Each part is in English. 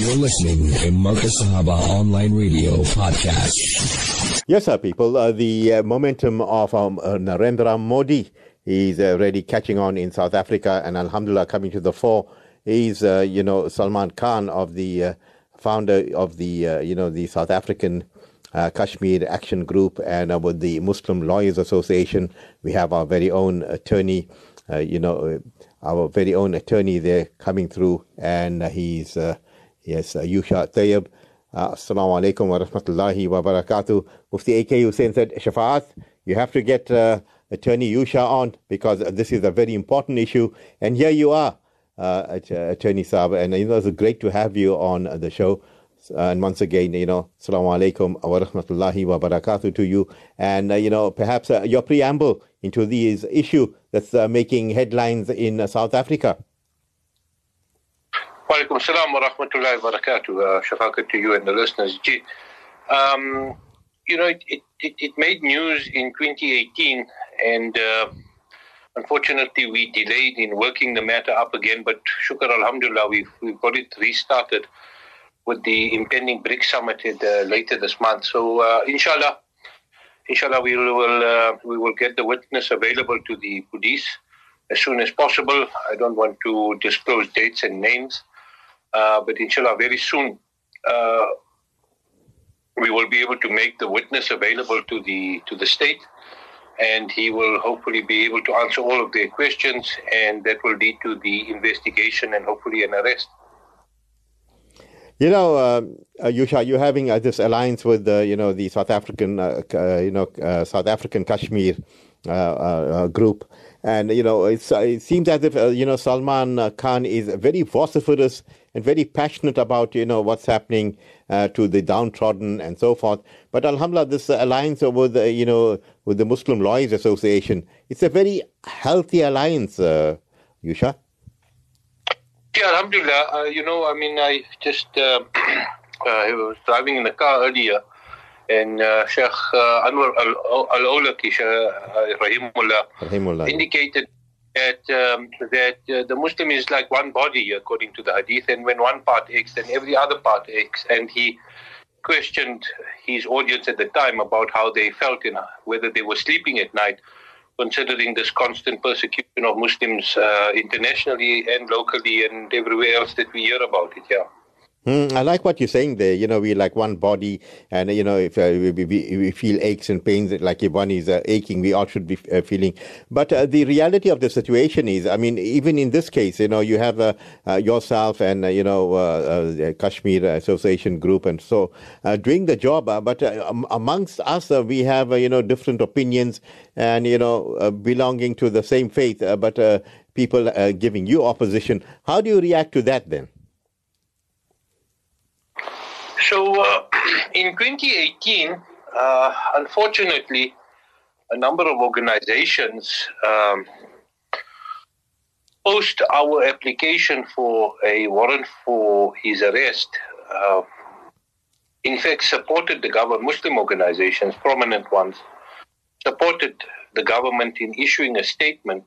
You're listening to Marcus Sahaba Online Radio Podcast. Yes, sir, people. Uh, the uh, momentum of um, uh, Narendra Modi is already catching on in South Africa, and Alhamdulillah, coming to the fore is, uh, you know, Salman Khan of the uh, founder of the, uh, you know, the South African Kashmir Action Group, and with the Muslim Lawyers Association, we have our very own attorney, you know, our very own attorney there coming through, and he's Yes, uh, Yousha Tayob. Uh, Assalamu alaikum wa rahmatullahi wa barakatuh. Mufti A.K. Hussain said, Shafaat, you have to get uh, Attorney Yousha on because this is a very important issue. And here you are, uh, Attorney Saab. And you know, it's great to have you on the show. and once again, you know, Assalamu alaikum wa rahmatullahi wa barakatuh to you. And, uh, you know, perhaps uh, your preamble into this issue that's making headlines in South Africa. Walaikum assalam wa rahmatullahi wa barakatuh. Uh, Shafaka to you and the listeners. Um, you know, it, it, it, made news in 2018, and uh, unfortunately, we delayed in working the matter up again. But shukr alhamdulillah, we've, we've got it restarted with the impending BRICS summit uh, later this month. So, uh, inshallah, inshallah, we will uh, we will get the witness available to the police as soon as possible. I don't want to disclose dates and names. Uh, but inshallah, very soon uh, we will be able to make the witness available to the to the state, and he will hopefully be able to answer all of their questions, and that will lead to the investigation and hopefully an arrest. You know, uh, uh Yousha, you're having uh, this alliance with uh, you know the South African, uh, uh you know, South African Kashmir group, and you know, it seems as if you know Salman Khan is very vociferous and very passionate about you know what's happening uh, to the downtrodden and so forth. But Alhamdulillah, this alliance with uh, you know with the Muslim Lawyers Association, it's a very healthy alliance, uh, Yousha. Yeah, Alhamdulillah. Uh, you know, I mean, I just uh, I was driving in the car earlier. And uh, Sheikh Anwar Al-Awlaki, Rahimullah, Rahimullah, indicated that um, that uh, the Muslim is like one body according to the hadith, and when one part aches, then every other part aches. And he questioned his audience at the time about how they felt, in whether they were sleeping at night, considering this constant persecution of Muslims uh, internationally and locally and everywhere else that we hear about it. Yeah. Mm, I like what you're saying there. You know, we like one body, and you know, if uh, we, we, we, feel aches and pains, like if one is uh, aching, we all should be uh, feeling. But uh, the reality of the situation is, I mean, even in this case, you know, you have uh, uh, yourself and you know, Kashmir Association Group, and so doing the job. but amongst us, we have you know different opinions, and you know, belonging to the same faith, but people giving you opposition. How do you react to that then? So uh, in 2018, uh, unfortunately, a number of organizations um, post our application for a warrant for his arrest. Uh, in fact, supported the government, Muslim organizations, prominent ones, supported the government in issuing a statement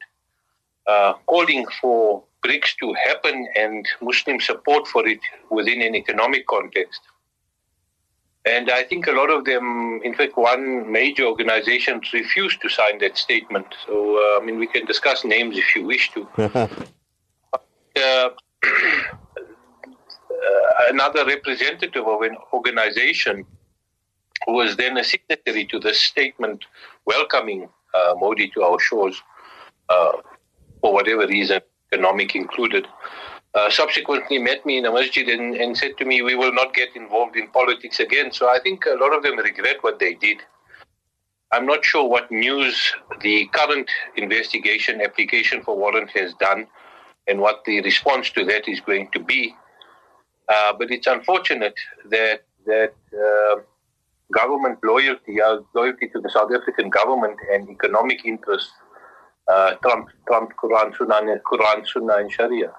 uh, calling for BRICS to happen and Muslim support for it within an economic context. And I think a lot of them, in fact, one major organization refused to sign that statement. So, uh, I mean, we can discuss names if you wish to. uh, another representative of an organization who was then a signatory to the statement welcoming uh, Modi to our shores uh, for whatever reason, economic included, uh, subsequently met me in a masjid and, and said to me, We will not get involved in politics again. So I think a lot of them regret what they did. I'm not sure what news the current investigation application for warrant has done and what the response to that is going to be. Uh, but it's unfortunate that that uh, government loyalty, uh, loyalty to the South African government and economic interests uh, trump, trump Quran, Sunnah, Quran, Sunnah, and Sharia.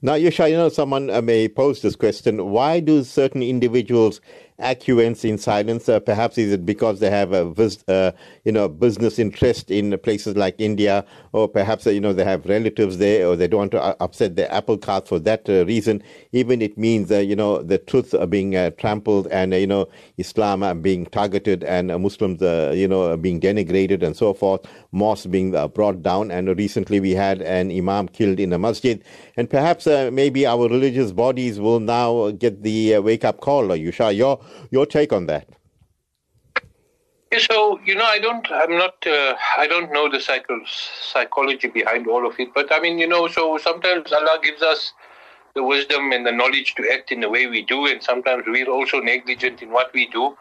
Now, Yousha, you know, someone uh, may pose this question. Why do certain individuals acuance in silence? Uh, perhaps is it because they have a vis- uh, you know business interest in places like India, or perhaps uh, you know they have relatives there, or they don't want to uh, upset their apple cart for that uh, reason. Even it means you know the truth are being trampled, and you know Islam are being targeted, and Muslims you know being denigrated, and so forth. Mosques being brought down, and recently we had an imam killed in a masjid, and perhaps maybe our religious bodies will now get the wake up call. Yousha, your your take on that? So you know, I don't, I'm not, uh, I don't know the psycho- psychology behind all of it. But I mean, you know, so sometimes Allah gives us the wisdom and the knowledge to act in the way we do, and sometimes we're also negligent in what we do.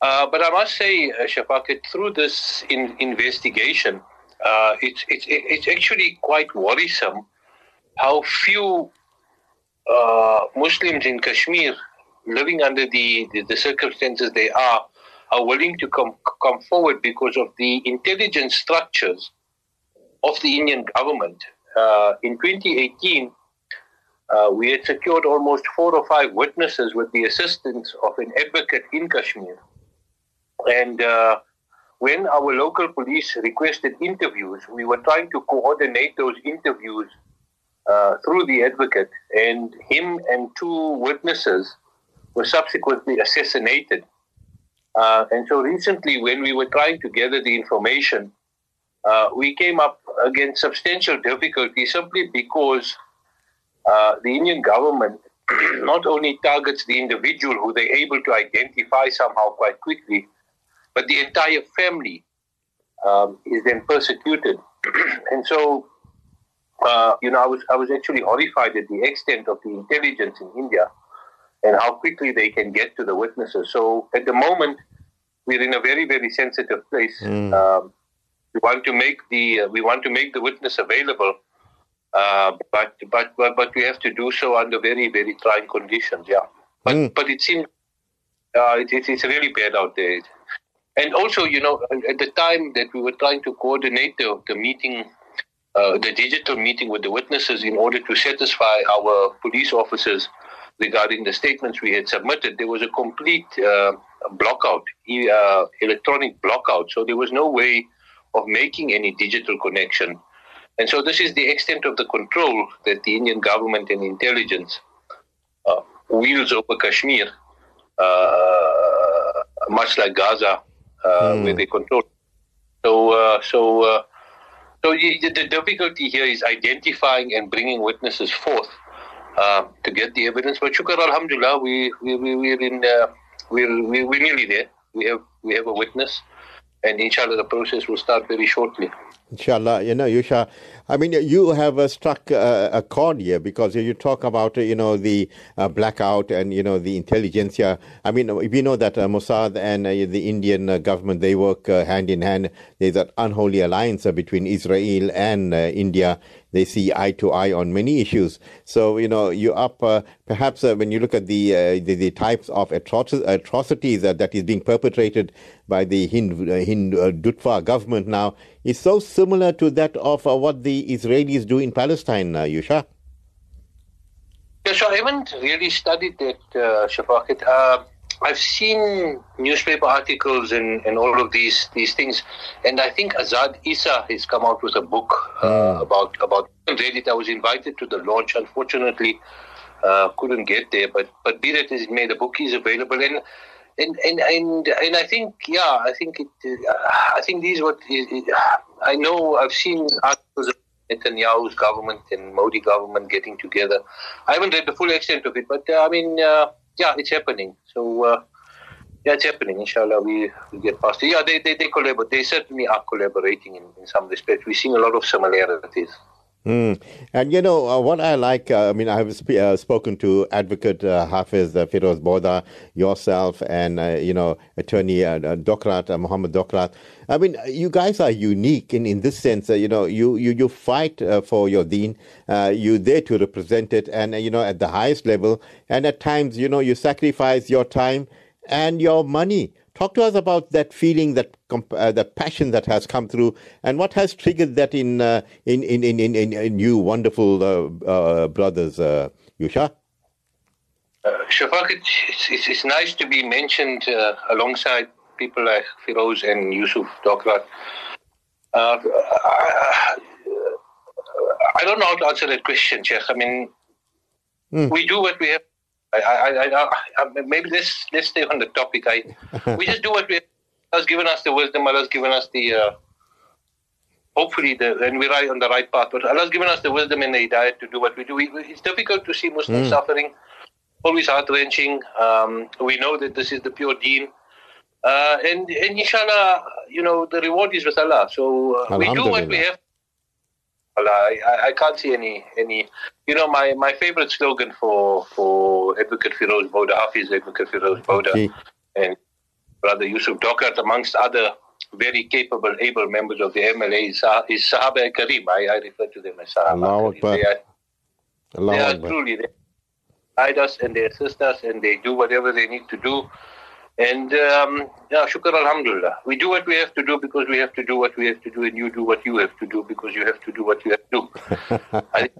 Uh, but I must say, uh, Shafakat, through this in, investigation, uh, it's it's it's actually quite worrisome how few uh, Muslims in Kashmir, living under the, the, the circumstances they are, are willing to come come forward because of the intelligence structures of the Indian government. Uh, in 2018, uh, we had secured almost four or five witnesses with the assistance of an advocate in Kashmir. And uh, when our local police requested interviews, we were trying to coordinate those interviews uh, through the advocate, and him and two witnesses were subsequently assassinated uh, and so recently, when we were trying to gather the information, uh, we came up against substantial difficulty simply because uh, the Indian government not only targets the individual who they're able to identify somehow quite quickly, but the entire family um, is then persecuted. and so, uh, you know, I was I was actually horrified at the extent of the intelligence in India and how quickly they can get to the witnesses. So at the moment, we're in a very, very sensitive place. Mm. Um, we want to make the uh, we want to make the witness available, uh, but but but but we have to do so under very, very trying conditions. Yeah, but mm. but it seems uh, it, it's really bad out there. And also, you know, at the time that we were trying to coordinate the, the meeting, uh, the digital meeting with the witnesses in order to satisfy our police officers regarding the statements we had submitted, there was a complete uh, blockout, uh, electronic blockout. So there was no way of making any digital connection. And so this is the extent of the control that the Indian government and intelligence uh, wields over Kashmir, uh, much like Gaza, mm. where they control. So, uh, so, uh, so the, the difficulty here is identifying and bringing witnesses forth uh, to get the evidence. But shukar alhamdulillah, we, we, we, we're in, uh, we're, we, we're nearly there. We have, we have a witness and inshallah the process will start very shortly. Inshallah, you know, Yousha, I mean, you have uh, struck uh, a chord here because you talk about, uh, you know, the uh, blackout and, you know, the intelligentsia. I mean, we know that uh, Mossad and uh, the Indian government, they work hand in hand. There's an unholy alliance between Israel and India. They see eye to eye on many issues. So, you know, you up, perhaps when you look at the, the, the, types of atroci- atrocities that is being perpetrated by the Hind, Hindutva government now, is so similar to that of what the Israelis do in Palestine, uh, Yousha? Yeah, so I haven't really studied that, uh, Shafaqat. Uh, I've seen newspaper articles and, and all of these these things, and I think Azad Essa has come out with a book uh, mm. about about. I it. I was invited to the launch. Unfortunately, uh, couldn't get there. But but be that as it may, the book is available, and and and and, and I think yeah, I think it. Uh, I think these what I know. I've seen articles Netanyahu's government and Modi government getting together. I haven't read the full extent of it, but uh, I mean, uh, yeah, it's happening. So uh, yeah, it's happening. Inshallah, we, we get past it. Yeah, they they, they collaborate. They certainly are collaborating in, in some respects. We're seeing a lot of similarities. Mm. And you know uh, what I like. Uh, I mean, I have sp- uh, spoken to Advocate uh, Hafiz uh, Firoz Boda, yourself, and uh, you know Attorney uh, Dokrat Muhammad Dokrat. I mean, you guys are unique in, in this sense. you know, you you you fight for your Deen. you're there to represent it, and you know at the highest level. And at times, you know, you sacrifice your time and your money Talk to us about that feeling, that uh, the passion that has come through, and what has triggered that in uh, in, in, in, in, in you wonderful uh, uh brothers, uh, Yousha. uh, Shafak, it's, it's, it's, nice to be mentioned uh, alongside people like Firoz and Yusuf Dokrat. Uh, I, I, don't know how to answer that question, Sheikh. I mean, mm. we do what we have. I, I, I, maybe let's let's stay on the topic. I we just do what we Allah's given us the wisdom. Allah's given us the uh, hopefully the and we're right on the right path. But Allah's given us the wisdom and the hidayah to do what we do. We, it's difficult to see Muslims mm. suffering, always heart wrenching. Um, we know that this is the pure Deen. Uh, and, and inshallah, you know, the reward is with Allah. So uh, we do what we have. Allah, I, I can't see any, any, you know, my, my favorite slogan for, for Advocate Firoz Boda, Hafiz Advocate Firoz Boda, okay. and Brother Yusuf Dokrat, amongst other very capable, able members of the MLA, is, is Sahaba Kareem. I, I refer to them as Sahaba Allah They are, Allah they are truly, they guide us and they assist us and they do whatever they need to do and um, yeah, shukr alhamdulillah. We do what we have to do because we have to do what we have to do, and you do what you have to do because you have to do what you have to do. I,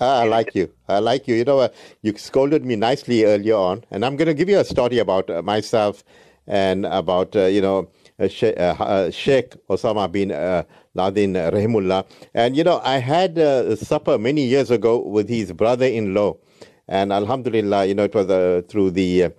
ah, I like you. I like you. You know, uh, you scolded me nicely earlier on, and I'm going to give you a story about uh, myself and about, uh, you know, uh, Sheikh, uh, uh, Sheikh Osama bin Laden Rahimullah. And, you know, I had a supper many years ago with his brother in law. And Alhamdulillah, you know, it was through the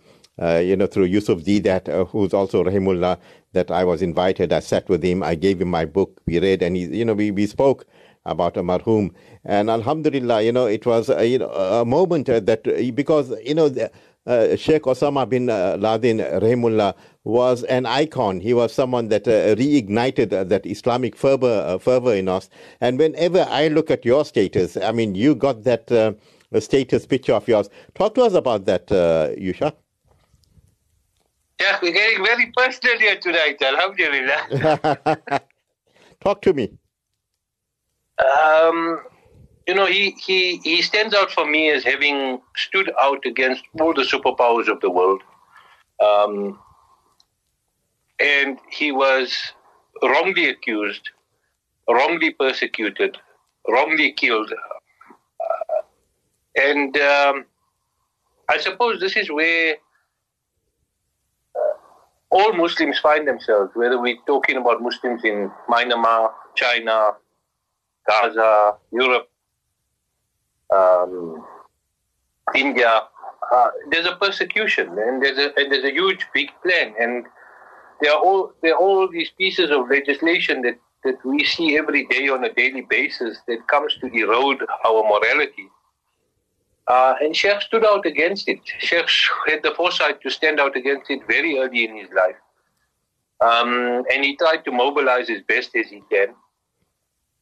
uh, you know, through Yusuf D, that uh, who's also Rahimullah, that I was invited. I sat with him. I gave him my book. We read, and he, you know, we, we spoke about a marhum. And Alhamdulillah, you know, it was uh, you know, a moment that because you know. The, uh, Sheikh Osama bin uh, Laden Rahimullah was an icon. He was someone that uh, reignited that Islamic fervor, fervor in us. And whenever I look at your status, I mean, you got that status picture of yours. Talk to us about that, Yusha. Yeah, we're getting very personal here tonight, Alhamdulillah. Talk to me. Um, you know, he, he, he stands out for me as having stood out against all the superpowers of the world. Um, and he was wrongly accused, wrongly persecuted, wrongly killed. Uh, and um, I suppose this is where all Muslims find themselves, whether we're talking about Muslims in Myanmar, China, Gaza, Europe, um, India, uh, there's a persecution and there's a and there's a huge big plan and there are all there are all these pieces of legislation that that we see every day on a daily basis that comes to erode our morality uh, and Sheikh stood out against it. Sheikh had the foresight to stand out against it very early in his life. Um, and he tried to mobilize as best as he can.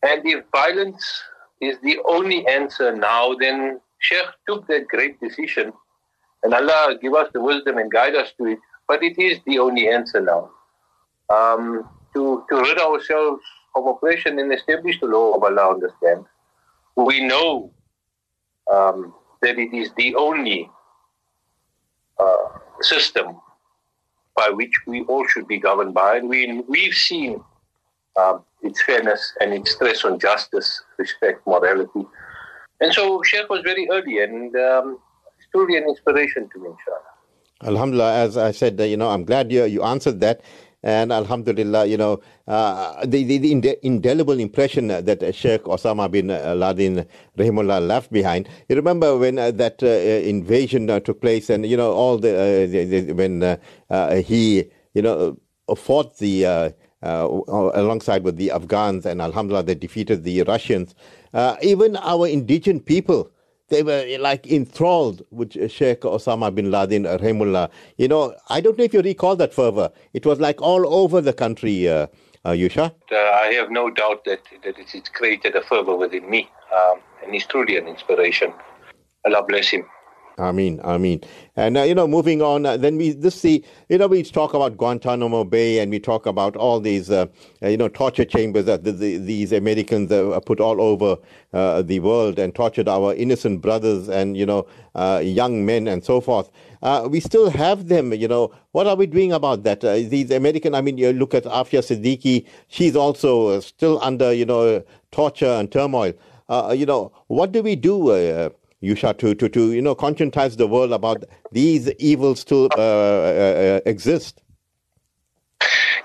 And if violence is the only answer now, then Sheikh took that great decision. And Allah give us the wisdom and guide us to it. But it is the only answer now. Um, to, to rid ourselves of oppression and establish the law of Allah on. We know um, that it is the only uh, system by which we all should be governed by. And we, we've seen um, its fairness and its stress on justice, respect, morality. And so Sheikh was very early and um, truly an inspiration to me, inshallah. Alhamdulillah, as I said, you know, I'm glad you, you answered that. And Alhamdulillah, you know, uh, the, the, the, indelible impression that Sheikh Osama bin Laden Rahimullah left behind. You remember when uh, that uh, invasion uh, took place and, you know, all the, uh, the, the when uh, he, you know, fought the, alongside with the Afghans and Alhamdulillah, they defeated the Russians. even our indigenous people, they were like enthralled with Sheikh Osama bin Laden Rahimullah. You know, I don't know if you recall that fervor. It was like all over the country, uh, uh, Yousha. Uh, I have no doubt that, that it's created a fervor within me. Um, and he's truly an inspiration. Allah bless him. I mean, I mean, and uh, you know, moving on. Uh, then we this see, you know, we talk about Guantanamo Bay, and we talk about all these, uh, uh you know, torture chambers that the, the, these Americans uh, put all over uh, the world and tortured our innocent brothers and you know, young men and so forth. we still have them. You know, what are we doing about that? these American, I mean, you look at Afia Siddiqui; she's also still under, you know, torture and turmoil. you know, what do we do? Yousha, to, to, to you know conscientize the world about these evils still uh, uh, exist.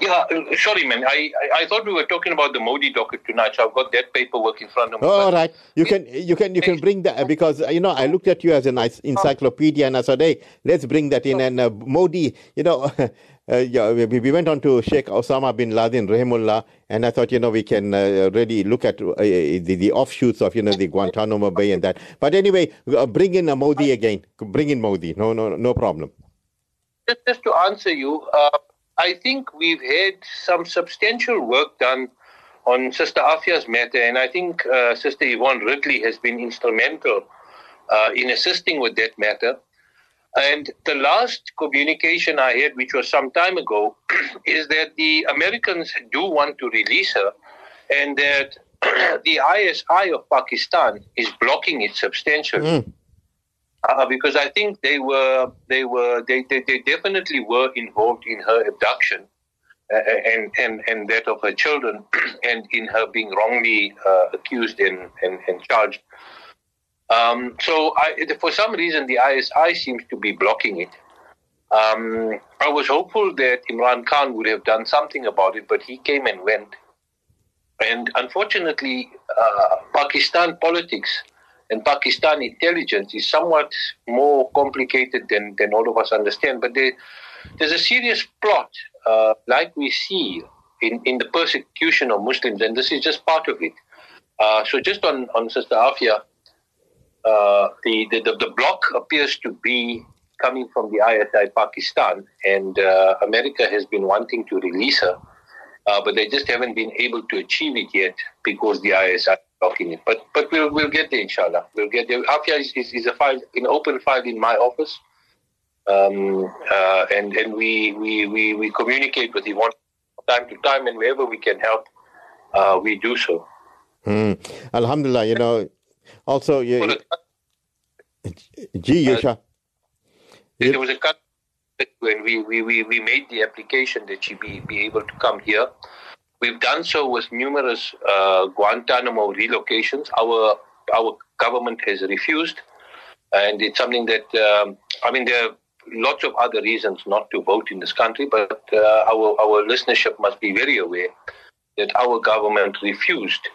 Yeah, uh, sorry, man. I, I, I thought we were talking about the Modi docket tonight, so I've got that paperwork in front of me. Oh, all right, you can you can you can bring that because you know I looked at you as an encyclopedia and I said, hey, let's bring that in. And uh, Modi, you know, uh, yeah, we, we, went on to Sheikh Osama bin Laden, Rahimullah, and I thought you know we can uh, really look at uh, the, the offshoots of you know the Guantanamo Bay and that. But anyway, uh, bring in Modi again. Bring in Modi. No, no, no problem. Just, just to answer you I think we've had some substantial work done on Sister Afia's matter, and I think uh, Sister Yvonne Ridley has been instrumental uh, in assisting with that matter. And the last communication I had, which was some time ago, is that the Americans do want to release her, and that the ISI of Pakistan is blocking it substantially. Mm uh, because I think they were they were they, they, they definitely were involved in her abduction uh, and, and and that of her children and in her being wrongly uh, accused and, and, and charged. Um, so I, for some reason the ISI seems to be blocking it. Um, I was hopeful that Imran Khan would have done something about it, but he came and went. And unfortunately, uh, Pakistan politics and Pakistan intelligence is somewhat more complicated than, than all of us understand. But there, there's a serious plot, uh, like we see in, in the persecution of Muslims, and this is just part of it. Uh, so, just on, on Sister Afia, uh, the, the, the, block appears to be coming from the ISI Pakistan, and uh, America has been wanting to release her, uh, but they just haven't been able to achieve it yet because the ISI blocking it. But but we'll we'll get there, inshallah. We'll get there. Afia is, is, is a file, an open file in my office, um, uh, and and we, we we we communicate with Yvonne time to time, and wherever we can help, uh, we do so. Hmm. Alhamdulillah, you know. Also, you, Gee, Yousha. Uh, there was a cut when we, we, we, we made the application that she be, be able to come here. We've done so with numerous uh, Guantanamo relocations. Our our government has refused, and it's something that um, I mean there are lots of other reasons not to vote in this country, but uh, our our listenership must be very aware that our government refused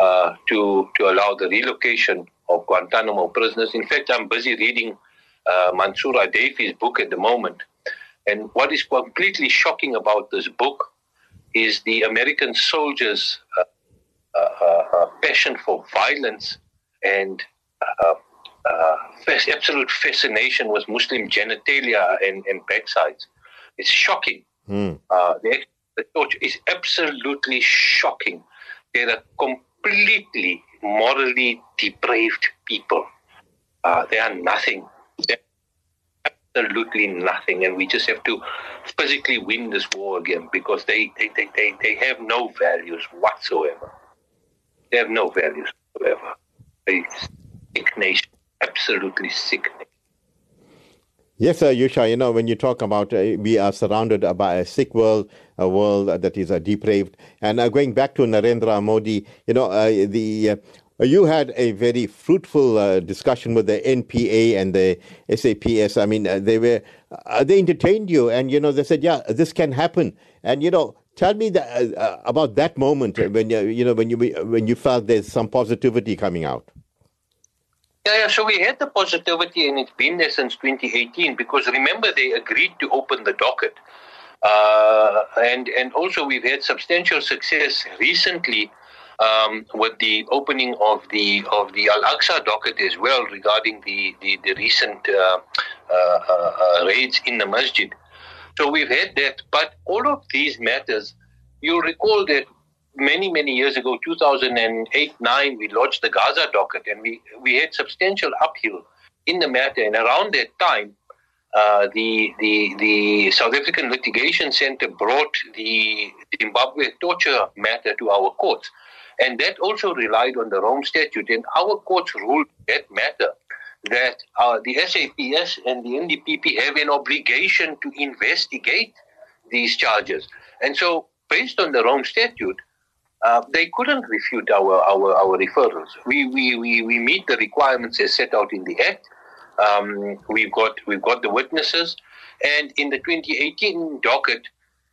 uh, to to allow the relocation of Guantanamo prisoners. In fact, I'm busy reading uh, Mansour Adayfi's book at the moment, and what is completely shocking about this book is the American soldiers' uh, uh, uh, passion for violence and absolute fascination with Muslim genitalia and, and backsides. It's shocking. Mm. the, the torture is absolutely shocking. They're a completely morally depraved people. Uh, they are nothing. They're absolutely nothing, and we just have to physically win this war again because they, they, they, they, they have no values whatsoever. They have no values whatsoever. A sick nation, absolutely sick nation. Yes, sir, Yousha, you know, when you talk about uh, we are surrounded by a sick world, a world that is uh, depraved. And uh, going back to Narendra Modi, you know, uh, the uh, you had a very fruitful uh, discussion with the NPA and the SAPS. I mean, they were they entertained you, and you know they said, "Yeah, this can happen." And you know, tell me that, uh, about that moment when you you know when you when you felt there's some positivity coming out. Yeah, yeah, so we had the positivity, and it's been there since 2018. Because remember, they agreed to open the docket, and and also we've had substantial success recently um, with the opening of the of the Al Aqsa docket as well regarding the the, the recent uh, uh, uh, uh, raids in the masjid. So we've had that, but all of these matters, you'll recall that many many years ago, 2008 nine, we launched the Gaza docket, and we we had substantial uphill in the matter, and around that time. Uh, the the the South African Litigation Center brought the Zimbabwe torture matter to our courts. And that also relied on the Rome Statute. And our courts ruled that matter that uh, the SAPS and the NDPP have an obligation to investigate these charges. And so, based on the Rome Statute, uh, they couldn't refute our, our, our referrals. We, we, we, we meet the requirements as set out in the Act. Um, we've, got, we've got the witnesses. And in the 2018 docket,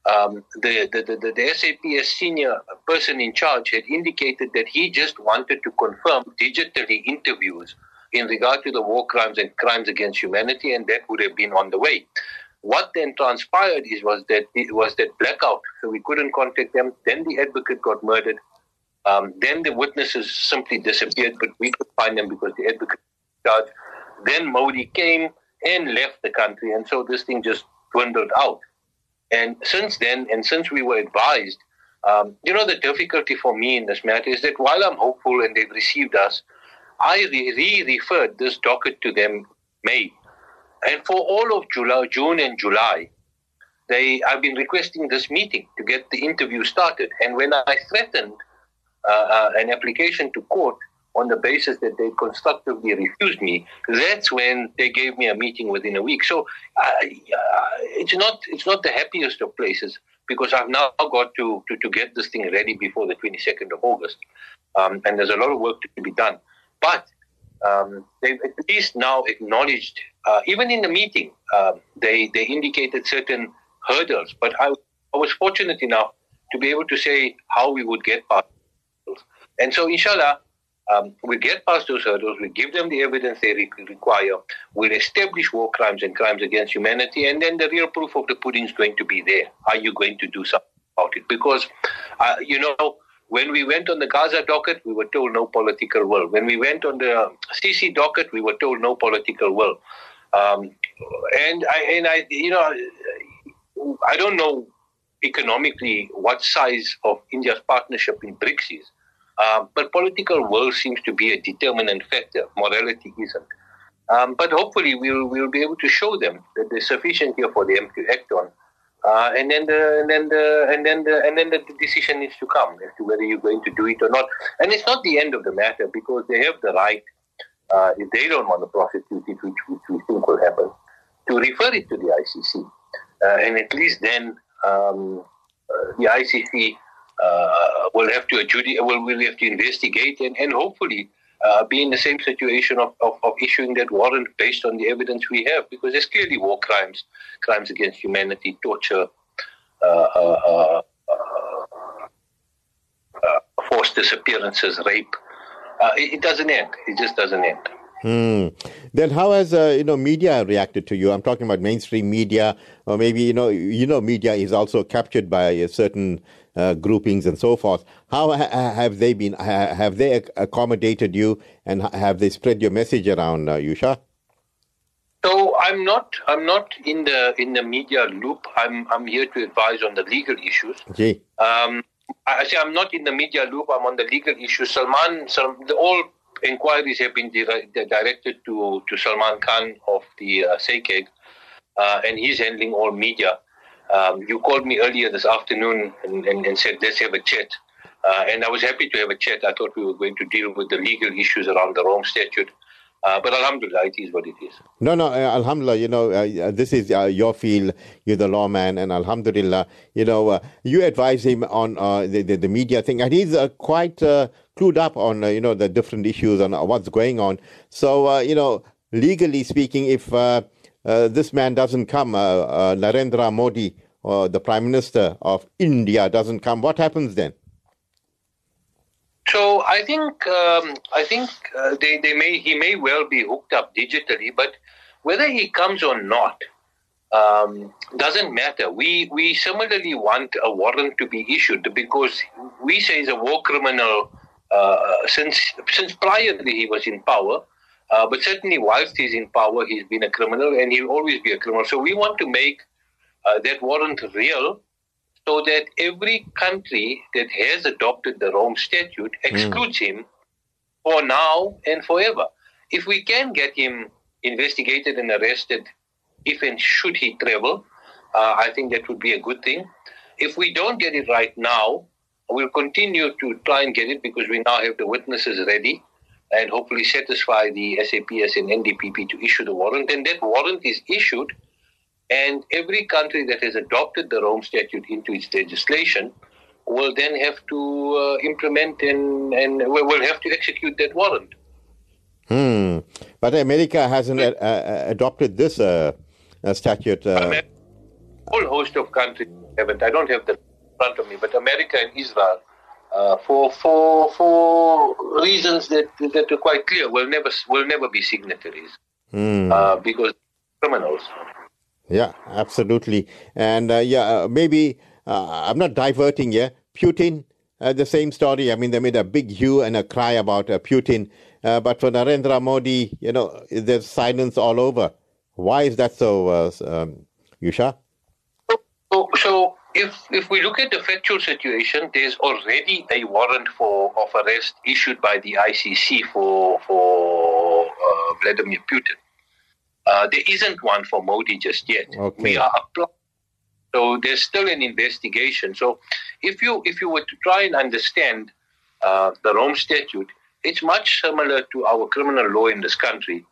um, the, the, the, the SAPS senior person in charge had indicated that he just wanted to confirm digitally interviews in regard to the war crimes and crimes against humanity, and that would have been on the way. What then transpired is was that it was that blackout, so we couldn't contact them. Then the advocate got murdered. Um, then the witnesses simply disappeared, but we could find them because the advocate charged. Then Modi came and left the country, and so this thing just dwindled out. And since then, and since we were advised, um, you know, the difficulty for me in this matter is that while I'm hopeful and they've received us, I re referred this docket to them May. And for all of July, June and July, they I've been requesting this meeting to get the interview started. And when I threatened uh, uh, an application to court on the basis that they constructively refused me, that's when they gave me a meeting within a week. So uh, it's not it's not the happiest of places because I've now got to, to, to get this thing ready before the 22nd of August. Um, and there's a lot of work to be done. But um, they've at least now acknowledged, uh, even in the meeting, uh, they, they indicated certain hurdles. But I, I was fortunate enough to be able to say how we would get past those. And so, inshallah, um, we get past those hurdles, we give them the evidence they re- require, we'll establish war crimes and crimes against humanity, and then the real proof of the pudding is going to be there. Are you going to do something about it? Because, uh, you know, when we went on the Gaza docket, we were told no political will. When we went on the CC docket, we were told no political will. Um, and I, and I, you know, I don't know economically what size of India's partnership in BRICS is, uh, but political will seems to be a determinant factor. Morality isn't. Um, but hopefully, we'll we'll be able to show them that there's sufficient here for them to act on. Uh, and then the and then the and then the and then the decision needs to come as to whether you're going to do it or not. And it's not the end of the matter because they have the right, uh, if they don't want to prosecute it, which, which we think will happen, to refer it to the ICC. Uh, and at least then um, uh, the ICC uh, will have to will, will have to investigate, and, and hopefully uh, be in the same situation of, of, of, issuing that warrant based on the evidence we have, because there's clearly war crimes, crimes against humanity, torture, uh, uh, uh forced disappearances, rape. Uh, it, it, doesn't end. It just doesn't end. Hmm. Then how has you know media reacted to you? I'm talking about mainstream media, or maybe you know you know media is also captured by certain uh, groupings and so forth. How ha- have they been? Ha- have they accommodated you, and ha- have they spread your message around, uh, Yousha? So I'm not I'm not in the in the media loop. I'm I'm here to advise on the legal issues. Okay. Um, I say I'm not in the media loop. I'm on the legal issues. Salman, all inquiries have been di- directed to to Salman Khan of the uh, uh, and he's handling all media. Um, you called me earlier this afternoon and, and, and said, let's have a chat. Uh, and I was happy to have a chat. I thought we were going to deal with the legal issues around the Rome Statute. Uh, but Alhamdulillah, it is what it is. No, no, uh, Alhamdulillah, you know, uh, this is uh, your field. You're the lawman, and Alhamdulillah, you know, uh, you advise him on uh, the, the, the media thing, and he's quite clued up on, you know, the different issues and what's going on. So, you know, legally speaking, if uh, this man doesn't come, uh, uh, Narendra Modi, the Prime Minister of India doesn't come, what happens then? So I think um, I think uh, they, they may he may well be hooked up digitally, but whether he comes or not um, doesn't matter. We we similarly want a warrant to be issued because we say he's a war criminal uh, since since prior he was in power. Uh, but certainly, whilst he's in power, he's been a criminal and he'll always be a criminal. So we want to make uh, that warrant real so that every country that has adopted the Rome Statute hmm. excludes mm. him for now and forever. If we can get him investigated and arrested, if and should he travel, uh, I think that would be a good thing. If we don't get it right now, we'll continue to try and get it because we now have the witnesses ready and hopefully satisfy the SAPS and NDPP to issue the warrant. And that warrant is issued, and every country that has adopted the Rome Statute into its legislation will then have to uh, implement and, and will have to execute that warrant. Hmm. But America hasn't uh, uh, adopted this uh, statute. A whole host of countries haven't. I don't have the in front of me, but America and Israel, uh, for for for reasons that that are quite clear, will never will never be signatories Hmm. uh, because criminals. Yeah, absolutely. And uh, yeah, uh, maybe uh, I'm not diverting here. Putin, uh, the same story. I mean, they made a big hue and a cry about uh, Putin. Uh, but for Narendra Modi, you know, there's silence all over. Why is that so, uh, um, Yousha? So, so if if we look at the factual situation, there's already a warrant for of arrest issued by the ICC for for Vladimir Putin. Uh, there isn't one for Modi just yet. Okay. We are applying. So there's still an investigation. So if you if you were to try and understand uh, the Rome Statute, it's much similar to our criminal law in this country.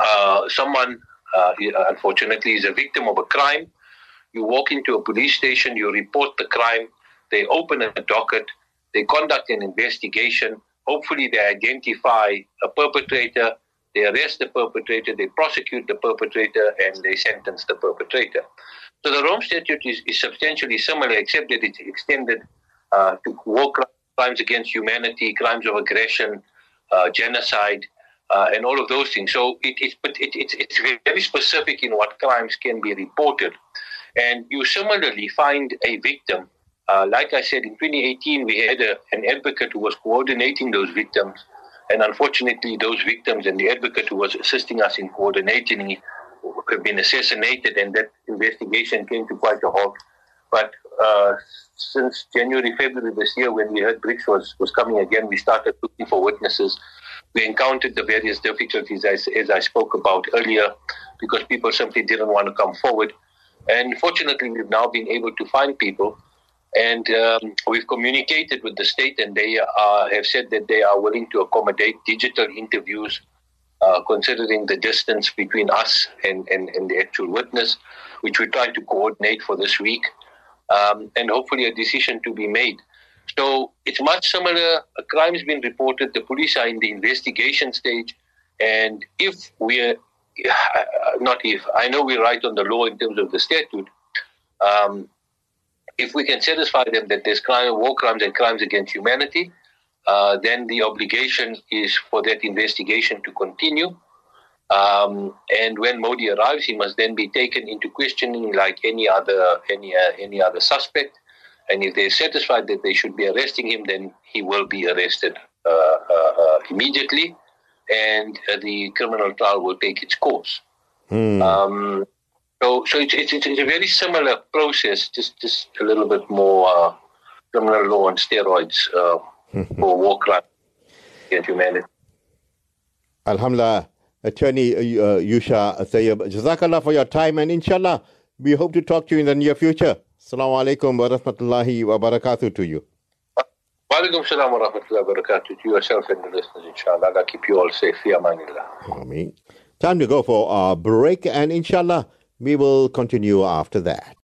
Uh, someone, uh, unfortunately, is a victim of a crime. You walk into a police station, you report the crime, they open a docket, they conduct an investigation. Hopefully, they identify a perpetrator, they arrest the perpetrator, they prosecute the perpetrator, and they sentence the perpetrator. So the Rome Statute is, is substantially similar, except that it's extended uh, to war crimes against humanity, crimes of aggression, uh, genocide, uh, and all of those things. So it, it's but it, it's it's very specific in what crimes can be reported, and you similarly find a victim. Uh, like I said, in 2018, we had a, an advocate who was coordinating those victims, and unfortunately, those victims and the advocate who was assisting us in coordinating have been assassinated, and that investigation came to quite a halt. But uh, since January, February this year, when we heard BRICS was, was coming again, we started looking for witnesses. We encountered the various difficulties, as, as I spoke about earlier, because people simply didn't want to come forward. And fortunately, we've now been able to find people. And um, we've communicated with the state, and they uh, have said that they are willing to accommodate digital interviews, uh, considering the distance between us and, and, and the actual witness, which we're trying to coordinate for this week, um, and hopefully a decision to be made. So it's much similar. A crime's been reported. The police are in the investigation stage, and if we're not if I know we're right on the law in terms of the statute. Um, if we can satisfy them that there's crime, war crimes and crimes against humanity, uh, then the obligation is for that investigation to continue. Um, and when Modi arrives, he must then be taken into questioning like any other any uh, any other suspect. And if they're satisfied that they should be arresting him, then he will be arrested uh, uh, immediately, and the criminal trial will take its course. Hmm. Um, so, so it's, it's, it's a very similar process, just just a little bit more uh, criminal law on steroids uh, for war crimes against humanity. Alhamdulillah, Attorney uh, Yousha Tayob, Jazakallah for your time, and inshallah, we hope to talk to you in the near future. Assalamu alaikum wa rahmatullahi wa barakatuh to you. Wa alaikum salam wa rahmatullahi wa barakatuh to yourself and the listeners, inshallah. Allah keep you all safe. Fi amanillah. Ameen. Time to go for a break, and inshallah, we will continue after that.